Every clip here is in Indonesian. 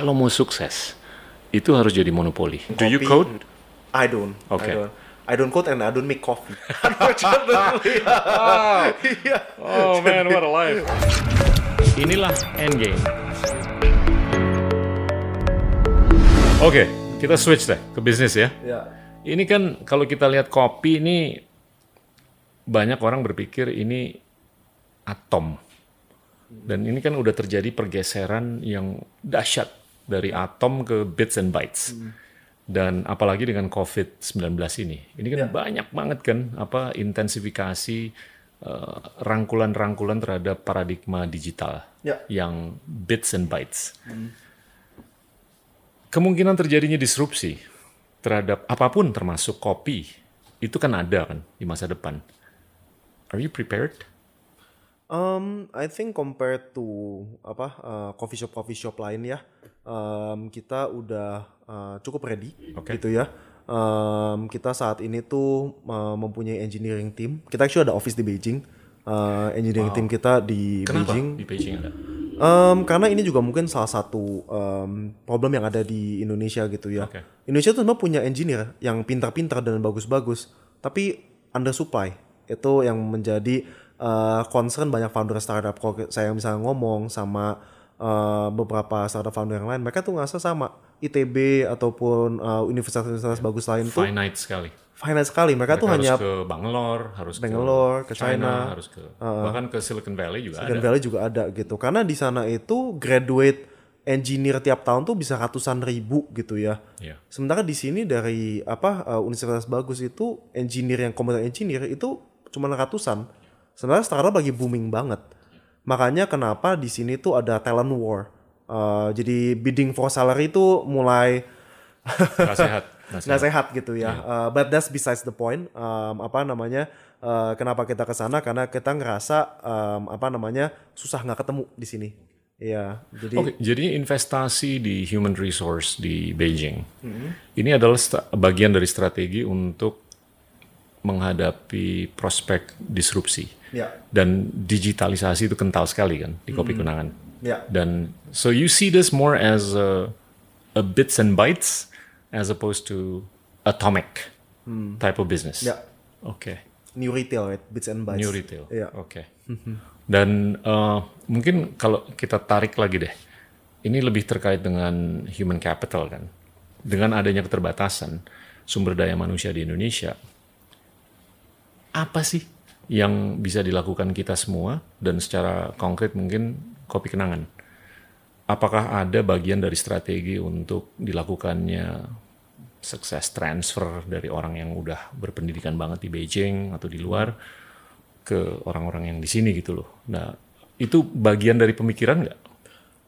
kalau mau sukses itu harus jadi monopoli. Do you code? I don't. Okay. I don't. I don't code and I don't make coffee. Unfortunately. Iya. Oh man, what a life. Inilah endgame. Oke, kita switch deh ke bisnis ya. Ya. Ini kan kalau kita lihat kopi ini banyak orang berpikir ini atom. Dan ini kan udah terjadi pergeseran yang dahsyat dari atom ke bits and bytes. Dan apalagi dengan COVID-19 ini. Ini kan Ya. banyak banget kan apa intensifikasi eh, rangkulan-rangkulan terhadap paradigma digital Ya. yang bits and bytes. Kemungkinan terjadinya disrupsi terhadap apa pun termasuk kopi itu kan ada kan di masa depan. Are you prepared? Um, I think compared to apa uh, coffee shop coffee shop lain ya, um, kita udah uh, cukup ready Oke. gitu ya. Um, kita saat ini tuh uh, mempunyai engineering team. Kita actually ada office di Beijing. Uh, engineering team kita di Kenapa Beijing. di Beijing ada? Um, karena ini juga mungkin salah satu um, problem yang ada di Indonesia gitu ya. Oke. Indonesia tuh sebenarnya punya engineer yang pintar-pintar dan bagus-bagus, tapi under supply itu yang menjadi uh, concern banyak founder startup. Kalau saya misalnya ngomong sama uh, beberapa startup founder yang lain, mereka tuh ngerasa sama ITB ataupun uh, universitas-universitas bagus lain tuh Finite sekali. finance sekali. Mereka, tuh Mereka hanya harus ke Bangalore, harus Bangalore, ke ke China, China. harus ke bahkan ke Silicon Valley juga Silicon ada. Valley juga ada gitu. Karena di sana itu graduate engineer tiap tahun tuh bisa ratusan ribu gitu ya. Iya. Sementara di sini dari apa uh, universitas bagus itu engineer yang computer engineer itu cuma ratusan. Sebenarnya startup lagi booming banget. Makanya kenapa di sini tuh ada talent war. Uh, jadi bidding for salary itu mulai Nggak sehat. nggak sehat. gitu ya. Uh, but that's besides the point. Um, apa namanya? uh, kenapa kita ke sana? Karena kita ngerasa um, apa namanya susah nggak ketemu di sini. Iya. Jadi Oke, jadi investasi di human resource di Beijing ini adalah bagian dari strategi untuk menghadapi prospek disrupsi. Ya, Dan digitalisasi itu kental sekali kan di kopi kenangan. ya. Dan so you see this more as a, a bits and bytes as opposed to atomic type of business. Ya. Oke. New retail, right? Bits and bytes. New retail. Iya. Oke. Dan eh, mungkin kalau kita tarik lagi deh, ini lebih terkait dengan human capital kan. Dengan adanya keterbatasan sumber daya manusia di Indonesia, apa sih yang bisa dilakukan kita semua dan secara konkret mungkin kopi kenangan? Apakah ada bagian dari strategi untuk dilakukannya sukses transfer dari orang yang udah berpendidikan banget di Beijing atau di luar ke orang-orang yang di sini gitu loh. Nah, itu bagian dari pemikiran nggak?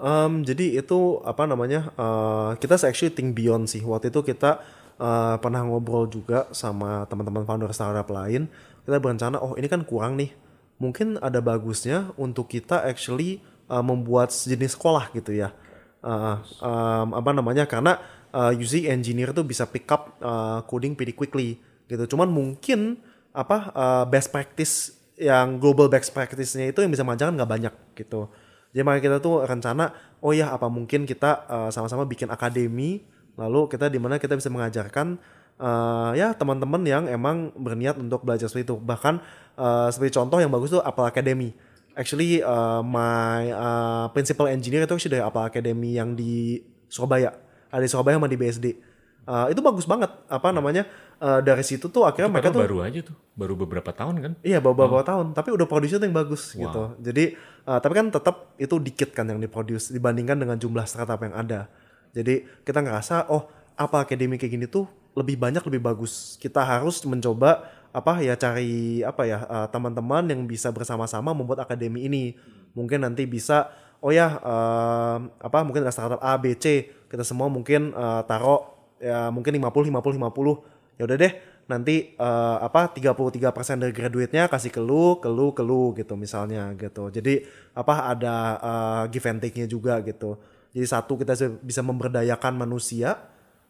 Um, jadi itu apa namanya? uh, kita actually think beyond sih. Waktu itu kita uh, pernah ngobrol juga sama teman-teman founder startup lain. Kita berencana, oh ini kan kurang nih. Mungkin ada bagusnya untuk kita actually uh, membuat sejenis sekolah gitu ya. Uh, um, apa namanya? Karena uh, usually engineer tuh bisa pick up uh, coding pretty quickly gitu. Cuman mungkin apa uh, best practice yang global best practice-nya itu yang bisa mengajarkan nggak banyak gitu. Jadi makanya kita tuh rencana, oh ya apa mungkin kita uh, sama-sama bikin akademi, lalu kita di mana kita bisa mengajarkan uh, ya teman-teman yang emang berniat untuk belajar seperti itu. Bahkan uh, seperti contoh yang bagus tuh Apple Academy. Actually uh, my uh, principal engineer itu dari Apple Academy yang di Surabaya. Ada di Surabaya sama di BSD. Uh, itu bagus banget apa namanya uh, dari situ tuh akhirnya mereka Padahal tuh baru aja tuh, baru beberapa tahun kan? Iya beberapa tahun, tapi udah produce yang bagus gitu. Jadi uh, tapi kan tetap itu dikit kan yang diproduce dibandingkan dengan jumlah startup yang ada. Jadi kita ngerasa oh apa akademi kayak gini tuh lebih banyak lebih bagus. Kita harus mencoba apa ya cari apa ya uh, teman-teman yang bisa bersama-sama membuat akademi ini. Mungkin nanti bisa oh ya uh, apa mungkin ada startup A B C kita semua mungkin uh, taruh ya mungkin 50 50 50 ya udah deh nanti eh, apa 33% dari graduate-nya kasih ke lu, ke lu, ke lu gitu misalnya gitu. Jadi apa ada eh, give and take-nya juga gitu. Jadi satu kita bisa memberdayakan manusia,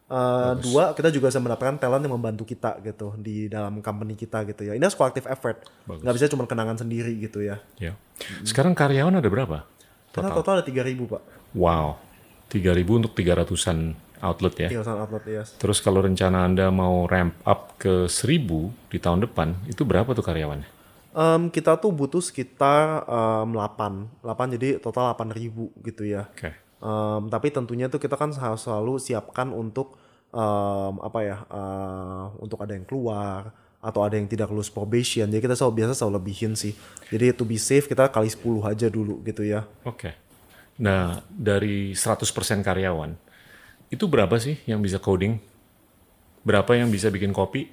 eh, dua kita juga bisa mendapatkan talent yang membantu kita gitu di dalam company kita gitu ya. Ini harus collective effort. nggak bisa cuma kenangan sendiri gitu ya. Ya. Sekarang karyawan ada berapa? Kita total ada 3000, Pak. Wow. 3000 untuk 300-an outlet ya. tinggal sama outlet yes. Terus kalau rencana Anda mau ramp up ke 1000 di tahun depan, itu berapa tuh karyawannya? Em, kita tuh butuh sekitar em, 8 8 jadi total 8000 gitu ya Oke. Em, tapi tentunya tuh kita kan harus selalu siapkan untuk em, apa ya eh, untuk ada yang keluar atau ada yang tidak lulus probation jadi kita selalu biasa selalu lebihin sih jadi to be safe kita kali 10 aja dulu gitu ya Oke. Nah, dari 100% karyawan, itu berapa sih yang bisa coding? Berapa yang bisa bikin kopi?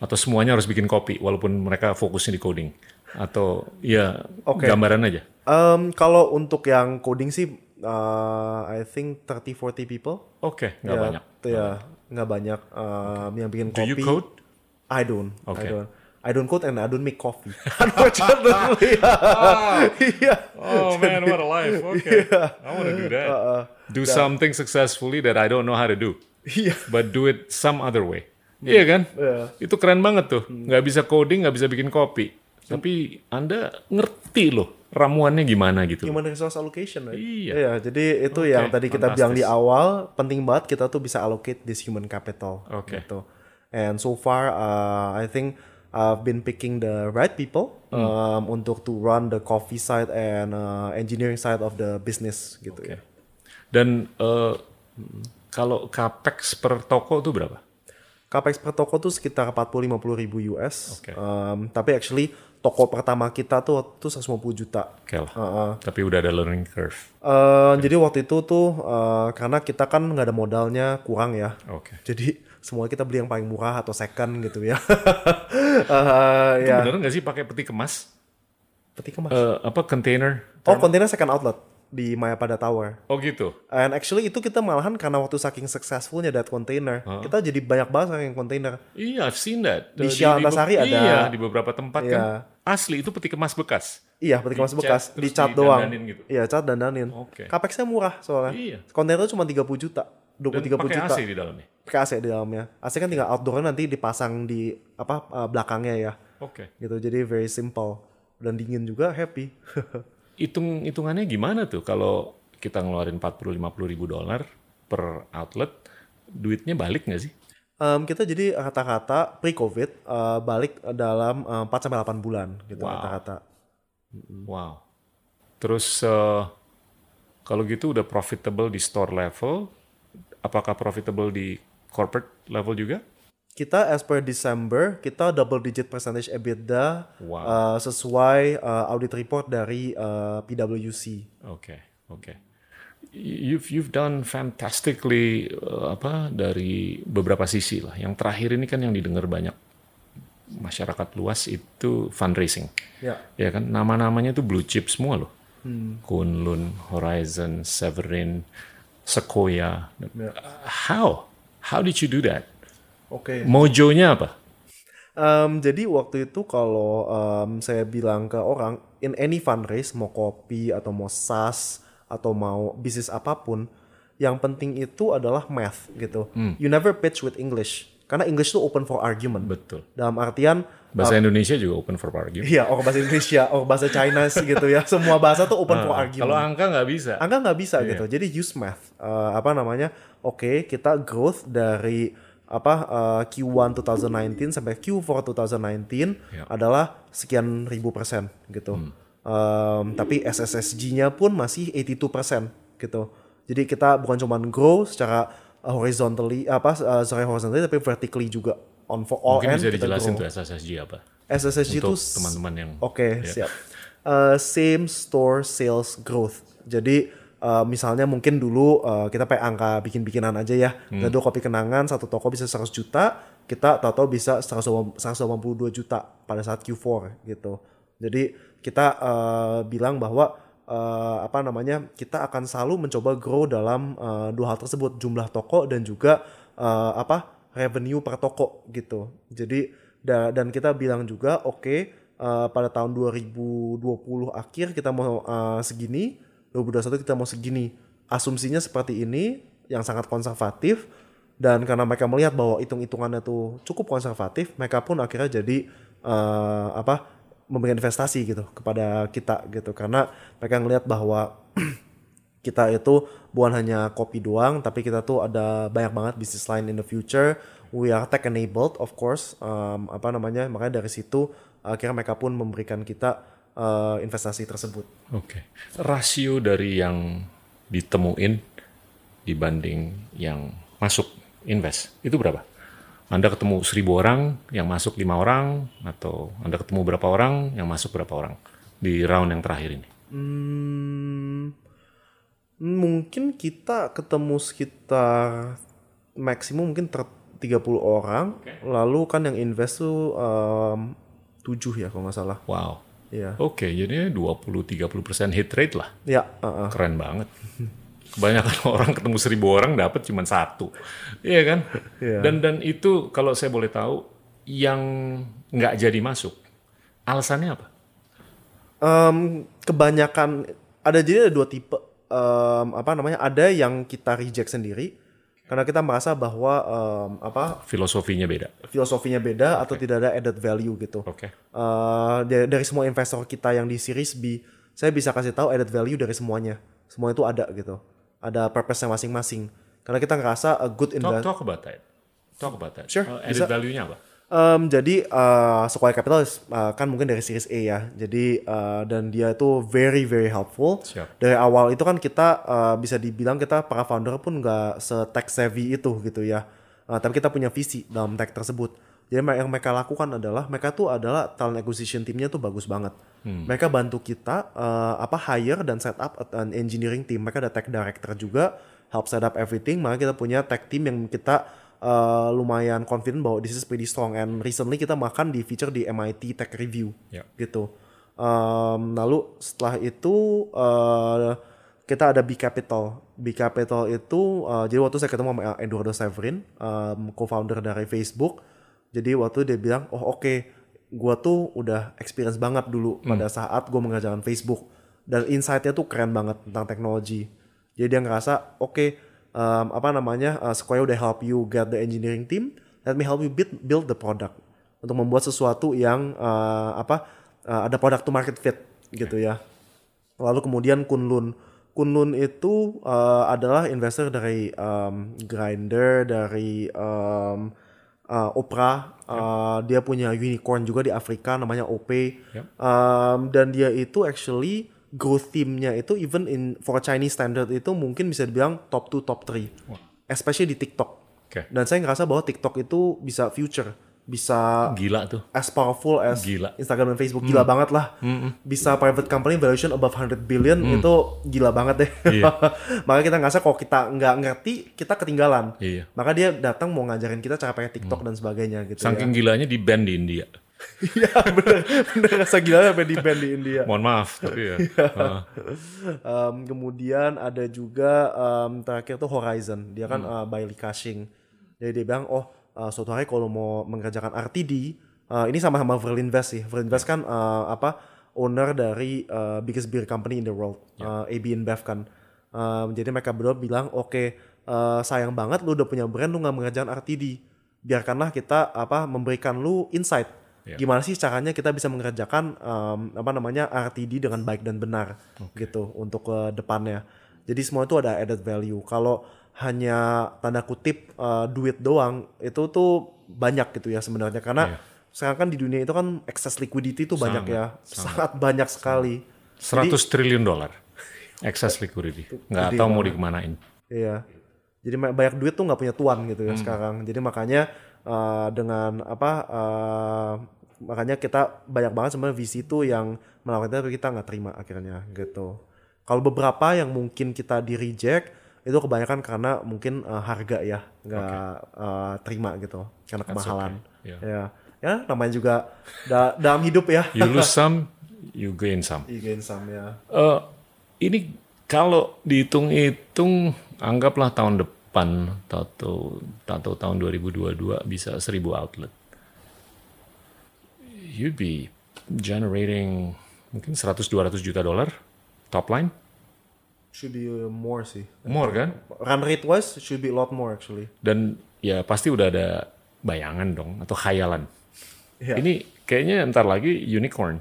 Atau semuanya harus bikin kopi walaupun mereka fokusnya di coding? Atau ya Oke. gambaran aja? Em, kalau untuk yang coding sih eh, I think 30-40 people Oke, nggak ya, banyak. ya nggak banyak em, yang bikin Do kopi you code? I don't. Okay. I don't. I don't code and I don't make coffee. Unfortunately. Iya. Oh man, what a life. Okay. I want to do that. do something successfully that I don't know how to do. Iya. But do it some other way. Iya kan? Iya. Itu keren banget tuh. Nggak bisa coding, nggak bisa bikin kopi. Tapi Anda ngerti loh ramuannya gimana gitu. Human resource allocation, right? Iya. jadi itu Oke, yang tadi kita bilang di fantastis. awal, penting banget kita tuh bisa allocate this human capital. Oke. Gitu. And so far, uh, I think I've been picking the right people Hmm. um, untuk to run the coffee side and uh, engineering side of the business gitu ya. Dan eh, kalau capex per toko tuh berapa? Capex per toko tuh sekitar 40-50 ribu US. Oke. Um, tapi actually toko pertama kita tuh waktu itu 150 juta. Oke lah. Uh-uh. Tapi udah ada learning curve. Eh, Jadi waktu itu tuh eh, karena kita kan nggak ada modalnya kurang ya. Oke. Jadi semua kita beli yang paling murah atau second gitu ya. Eh, Itu ya. bener nggak sih pakai peti kemas? Peti kemas. Eh, apa container? oh kontainer second outlet di Mayapada Tower. Oh gitu. And actually itu kita malahan karena waktu saking successfulnya that container, kita jadi banyak banget yang kontainer. Iya, I've seen that. Di Shah be- Antasari ada. Iya, di beberapa tempat Iya. kan. Asli itu peti kemas bekas. Iya, peti kemas bekas, terus dicat doang. gitu. Iya, cat dandanin. Oke. Capexnya murah soalnya. Iya. Kontainer cuma 30 juta, 20 Dan 30 pakai juta. AC di dalamnya. Pakai AC di dalamnya. AC kan tinggal outdoornya nanti dipasang di apa eh, belakangnya ya. Oke. Gitu. Jadi very simple dan dingin juga happy. Hitung hitungannya gimana tuh kalau kita ngeluarin 40 50 ribu dolar per outlet, duitnya balik nggak sih? Em, kita jadi rata-rata pre-COVID eh, balik dalam eh, 4 sampai 8 bulan gitu Wow. rata-rata. Wow. Terus eh, kalau gitu udah profitable di store level, apakah profitable di corporate level juga? Kita as per December kita double digit percentage EBITDA Wow. eh, sesuai eh, audit report dari eh, PwC. Oke, oke. You've you've done fantastically eh, apa dari beberapa sisi lah. Yang terakhir ini kan yang didengar banyak masyarakat luas itu fundraising. Ya. Ya kan nama-namanya tuh blue chip semua loh. Kunlun, Horizon, Severin, Sequoia. Ya. How? How did you do that? Oke. Mojonya apa? Em, jadi waktu itu kalau em, saya bilang ke orang in any fundraise mau kopi atau mau SaaS atau mau bisnis apa pun, yang penting itu adalah math gitu. You never pitch with English karena English itu open for argument. Betul. Dalam artian Bahasa Indonesia juga open for argument. Iya, orang bahasa Indonesia, orang bahasa Chinese gitu ya. Semua bahasa tuh open for argument. Kalau angka nggak bisa. Angka nggak bisa gitu. Jadi use math. Eh, apa namanya? Oke, kita growth dari apa eh, Q1 2019 sampai Q4 2019 Ya. adalah sekian ribu persen gitu. Em, tapi SSSG-nya pun masih 82 persen gitu. Jadi kita bukan cuma grow secara uh, horizontally apa uh, sorry horizontally tapi vertically juga on for all Mungkin end bisa kita dijelasin grow. tuh SSSG apa? SSSG itu teman-teman yang Oke, siap. Uh, same store sales growth. Jadi uh, misalnya mungkin dulu uh, kita pakai angka bikin-bikinan aja ya. Hmm. Dulu kopi kenangan satu toko bisa 100 juta, kita tahu-tahu bisa 182 juta pada saat Q4 gitu. Jadi kita uh, bilang bahwa uh, apa namanya kita akan selalu mencoba grow dalam uh, dua hal tersebut jumlah toko dan juga uh, apa revenue per toko gitu. Jadi da- dan kita bilang juga oke uh, pada tahun 2020 akhir kita mau uh, segini, 2021 kita mau segini. Asumsinya seperti ini yang sangat konservatif dan karena mereka melihat bahwa hitung-hitungannya tuh cukup konservatif, mereka pun akhirnya jadi uh, apa memberikan investasi gitu kepada kita gitu karena mereka ngelihat bahwa kita itu bukan hanya kopi doang, tapi kita tuh ada banyak banget bisnis lain in the future. We are tech enabled, of course. Um, apa namanya? Makanya dari situ akhirnya mereka pun memberikan kita uh, investasi tersebut. Oke. Rasio dari yang ditemuin dibanding yang masuk invest itu berapa? Anda ketemu seribu orang, yang masuk lima orang, atau Anda ketemu berapa orang, yang masuk berapa orang di round yang terakhir ini? Hmm, mungkin kita ketemu sekitar maksimum mungkin ter 30 orang. Lalu kan yang invest tuh um, 7 ya kalau nggak salah. Wow. Iya. Oke, jadinya 20-30% hit rate lah. Ya, uh-uh. Keren banget. Kebanyakan orang ketemu seribu orang dapat cuma satu, iya kan? Iya. Dan dan itu kalau saya boleh tahu yang nggak jadi masuk, alasannya apa? Em, kebanyakan ada jadi ada dua tipe em, apa namanya ada yang kita reject sendiri karena kita merasa bahwa em, apa Filosofinya beda. filosofinya beda atau tidak ada added value gitu. Oke. Eh, dari, dari semua investor kita yang di series B, saya bisa kasih tahu added value dari semuanya. Semua itu ada gitu. Ada purpose-nya masing-masing. Karena kita ngerasa a good Talk, invest. talk about that. Talk about that. Sure, Uh, added value-nya apa? Em, jadi eh, Sequoia Capital eh, kan mungkin dari series A ya. Jadi eh, dan dia itu very very helpful. Siap. Dari awal itu kan kita eh, bisa dibilang kita para founder pun nggak se-tech savvy itu gitu ya. Eh, tapi kita punya visi dalam tech tersebut. Jadi yang mereka lakukan adalah mereka tuh adalah talent acquisition timnya tuh bagus banget. Mereka bantu kita eh, apa hire dan set up an engineering team. Mereka ada tech director juga, help set up everything. Maka kita punya tech team yang kita eh, lumayan confident bahwa this is pretty strong. And recently kita makan di feature di MIT Tech Review Ya. gitu. Um, lalu setelah itu uh, kita ada B Capital. B Capital itu uh, jadi waktu saya ketemu sama Eduardo Severin, um, co-founder dari Facebook. Jadi waktu dia bilang, oh oke, gua tuh udah experience banget dulu pada saat gua mengerjakan Facebook dan insight-nya tuh keren banget tentang teknologi. Jadi dia ngerasa, oke, um, apa namanya, uh, Sequoia udah help you get the engineering team, let me help you build, build the product untuk membuat sesuatu yang uh, apa uh, ada product to market fit gitu ya. Lalu kemudian Kunlun. Kunlun itu uh, adalah investor dari um, Grindr, dari um, uh, Opera. Uh, Dia punya unicorn juga di Afrika namanya OP. Yep. Um, dan dia itu actually growth team-nya itu even in for Chinese standard itu mungkin bisa dibilang top 2 top 3. Especially di TikTok. Oke. Dan saya ngerasa bahwa TikTok itu bisa future, bisa Gila tuh. as powerful as Gila. Instagram dan Facebook. Gila banget lah. Bisa private company valuation above 100 billion itu gila banget deh. Iya. Maka kita ngerasa kalau kita nggak ngerti, kita ketinggalan. Iya. Maka dia datang mau ngajarin kita cara pakai TikTok dan sebagainya gitu Saking gilanya di band di India. Ya. Iya bener, bener rasa gila sampai di band di India. Mohon maaf, tapi ya. Uh, Um, kemudian ada juga um, terakhir tuh Horizon. Dia kan uh, by Lee Ka-shing. Jadi dia bilang, oh uh, suatu hari kalau mau mengerjakan RTD, uh, ini sama-sama Verlinvest sih. Verlinvest kan uh, apa owner dari uh, biggest beer company in the world, uh, AB InBev kan. Um, jadi mereka berdua bilang, oke uh, sayang banget lu udah punya brand, lu nggak mengerjakan RTD. Biarkanlah kita apa memberikan lu insight. Ya. Gimana sih caranya kita bisa mengerjakan um, apa namanya RTD dengan baik dan benar gitu untuk ke depannya. Jadi semua itu ada added value. Kalau hanya tanda kutip uh, duit doang itu tuh banyak gitu ya sebenarnya karena Iya. sekarang kan di dunia itu kan excess liquidity itu banyak Sangat, ya sangat, banyak sekali. 100 triliun dolar. Excess liquidity. Nggak tahu mau dikemanain. Iya. Jadi banyak duit tuh nggak punya tuan gitu Hmm. ya sekarang. Jadi makanya uh, dengan apa uh, makanya kita banyak banget sebenarnya VC itu yang melakukan itu tapi kita nggak terima akhirnya gitu. Kalau beberapa yang mungkin kita di reject itu kebanyakan karena mungkin uh, harga ya nggak uh, terima gitu karena kemahalan. okay. Yeah. Ya, ya namanya juga da- dalam hidup ya. You lose some, you gain some. Again some ya. Eh, ini kalau dihitung-hitung, anggaplah tahun depan atau atau tahun 2022 bisa 1000 outlet. You'd be generating mungkin 100-200 juta dolar top line, Should be uh, more sih. more kan? Run rate wise should be a lot more actually. Dan ya pasti udah ada bayangan dong atau khayalan. Iya. Ini kayaknya ntar lagi unicorn.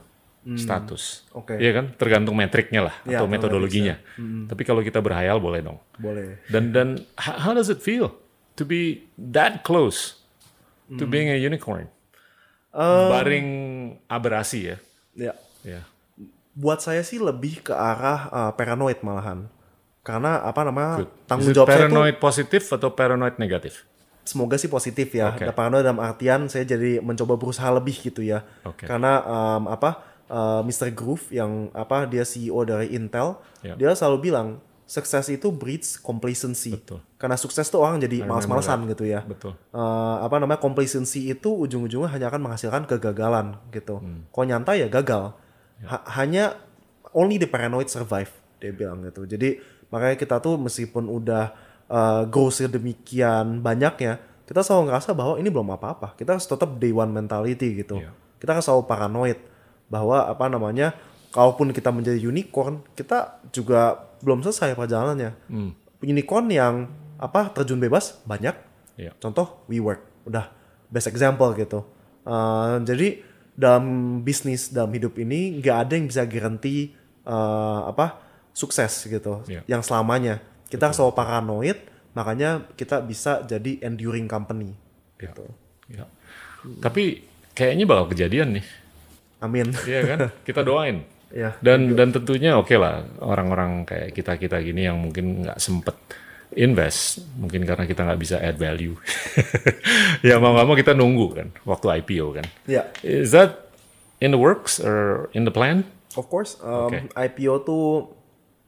Status. Oke. Iya kan? Tergantung metriknya lah Ya, atau metodologinya. Tapi kalau kita berhayal boleh dong. Boleh. Dan dan how, does it feel to be that close to being a unicorn? Baring aberasi ya. Ya. Ya. Buat saya sih lebih ke arah uh, paranoid malahan. Karena apa namanya Good. tanggung jawab paranoid positif atau paranoid negatif? semoga sih positif ya. Oke. Dan paranoid dalam artian saya jadi mencoba berusaha lebih gitu ya. Oke. Karena um, apa uh, Mr. Groove yang apa dia CEO dari Intel, Ya. dia selalu bilang sukses itu breeds complacency. Betul. Karena sukses tuh orang jadi malas-malasan gitu ya. Betul. Eh, apa namanya complacency itu ujung-ujungnya hanya akan menghasilkan kegagalan gitu. Hmm. Kalau nyantai ya gagal. Ha- hanya only the paranoid survive dia bilang gitu. Jadi makanya kita tuh meskipun udah uh, grow sedemikian banyaknya, kita selalu ngerasa bahwa ini belum apa-apa. Kita harus tetap day one mentality gitu. Iya. Kita harus selalu paranoid bahwa apa namanya, kalaupun kita menjadi unicorn, kita juga belum selesai perjalanannya. Hmm. Unicorn yang apa terjun bebas banyak, Iya. Contoh WeWork, udah best example gitu. Uh, jadi dalam bisnis dalam hidup ini nggak ada yang bisa garanti uh, apa sukses gitu, Iya. yang selamanya. Kita selalu paranoid, makanya kita bisa jadi enduring company. Gitu. Ya. Tapi kayaknya bakal kejadian nih. Amin. Iya kan? Kita doain. Ya. Dan dan tentunya oke lah orang-orang kayak kita kita gini yang mungkin nggak sempet invest mungkin karena kita nggak bisa add value. ya mau nggak mau kita nunggu kan waktu IPO kan. Ya, Is that in the works or in the plan? of course. um, Oke. IPO tuh,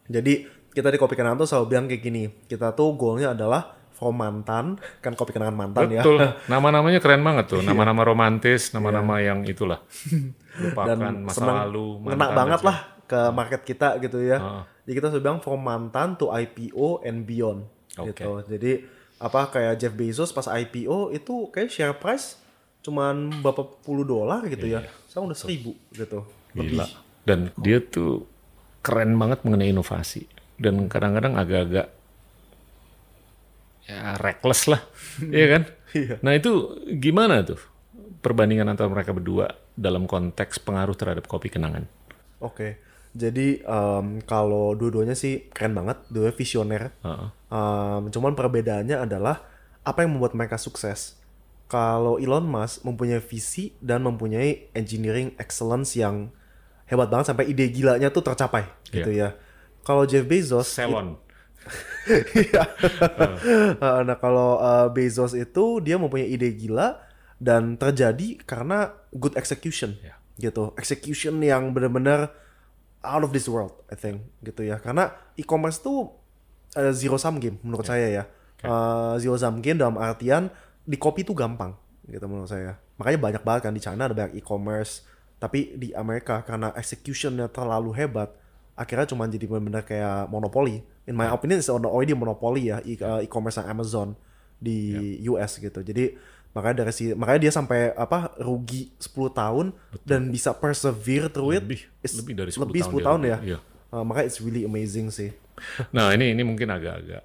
jadi kita di Kopi Kenangan tuh selalu bilang kayak gini. Kita tuh goalnya adalah from mantan, kan Kopi Kenangan mantan ya. Betul. Nama-namanya keren banget tuh. Nama-nama romantis, nama-nama yang itulah. Lupakan dan masa senang lalu. mantan, banget dan lah ke market kita gitu ya. Ah. Jadi kita sudah bilang from mantan to IPO and beyond Oke. gitu. Jadi apa kayak Jeff Bezos pas IPO itu kayak share price cuman berapa puluh dolar gitu ya. Sekarang udah seribu gitu. Gila. Dan dia tuh keren banget mengenai inovasi. Dan kadang-kadang agak-agak ya reckless lah. Iya kan? Iya. Nah itu gimana tuh perbandingan antara mereka berdua dalam konteks pengaruh terhadap kopi kenangan? Oke. Jadi em, kalau dua-duanya sih keren banget, dua visioner. Heeh. Um, cuman perbedaannya adalah apa yang membuat mereka sukses. Kalau Elon Musk mempunyai visi dan mempunyai engineering excellence yang hebat banget sampai ide gilanya tuh tercapai gitu ya. Kalau Jeff Bezos, Salon. uh, nah kalau uh, Bezos itu dia mempunyai ide gila dan terjadi karena good execution Ya. gitu. Execution yang benar-benar out of this world, I think gitu ya. Karena e-commerce tuh uh, zero sum game menurut saya ya. Uh, zero sum game dalam artian di copy tuh gampang gitu menurut saya. Makanya banyak banget kan di China ada banyak e-commerce, tapi di Amerika karena executionnya terlalu hebat, akhirnya cuma jadi benar-benar kayak monopoli. In my opinion, it's already monopoli ya e- uh, e-commerce yang Amazon di US gitu. Jadi makanya dari si makanya dia sampai apa rugi 10 tahun dan bisa persevere through it. Lebih- It's lebih dari 10 lebih tahun 10 dia tahun rugi, ya. iya. Uh, makanya it's really amazing sih. Nah ini ini mungkin agak-agak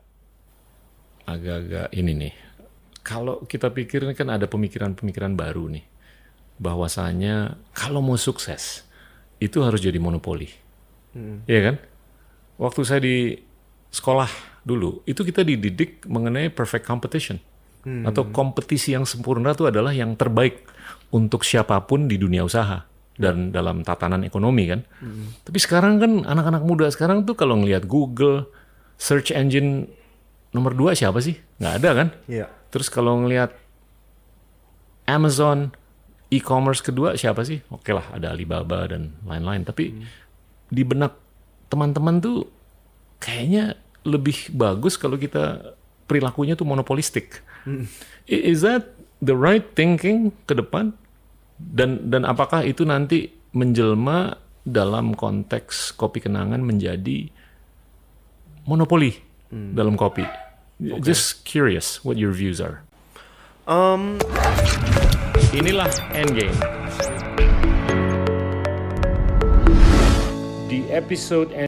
agak-agak ini nih. Kalau kita pikir ini kan ada pemikiran-pemikiran baru nih, bahwasanya kalau mau sukses itu harus jadi monopoli, Iya kan? Waktu saya di sekolah dulu itu kita dididik mengenai perfect competition atau kompetisi yang sempurna itu adalah yang terbaik untuk siapa pun di dunia usaha dan dalam tatanan ekonomi kan. Tapi sekarang kan anak-anak muda sekarang tuh kalau ngelihat Google search engine nomor dua siapa sih? Nggak ada kan? Iya. Terus kalau ngelihat Amazon e-commerce kedua siapa sih? Oke lah ada Alibaba dan lain-lain. Tapi di benak teman-teman tuh kayaknya lebih bagus kalau kita perilakunya tuh monopolistik. I- Is that the right thinking ke depan? Dan dan apakah itu nanti menjelma dalam konteks kopi kenangan menjadi monopoli dalam kopi? Just curious what your views are. Um, Inilah Endgame. Di episode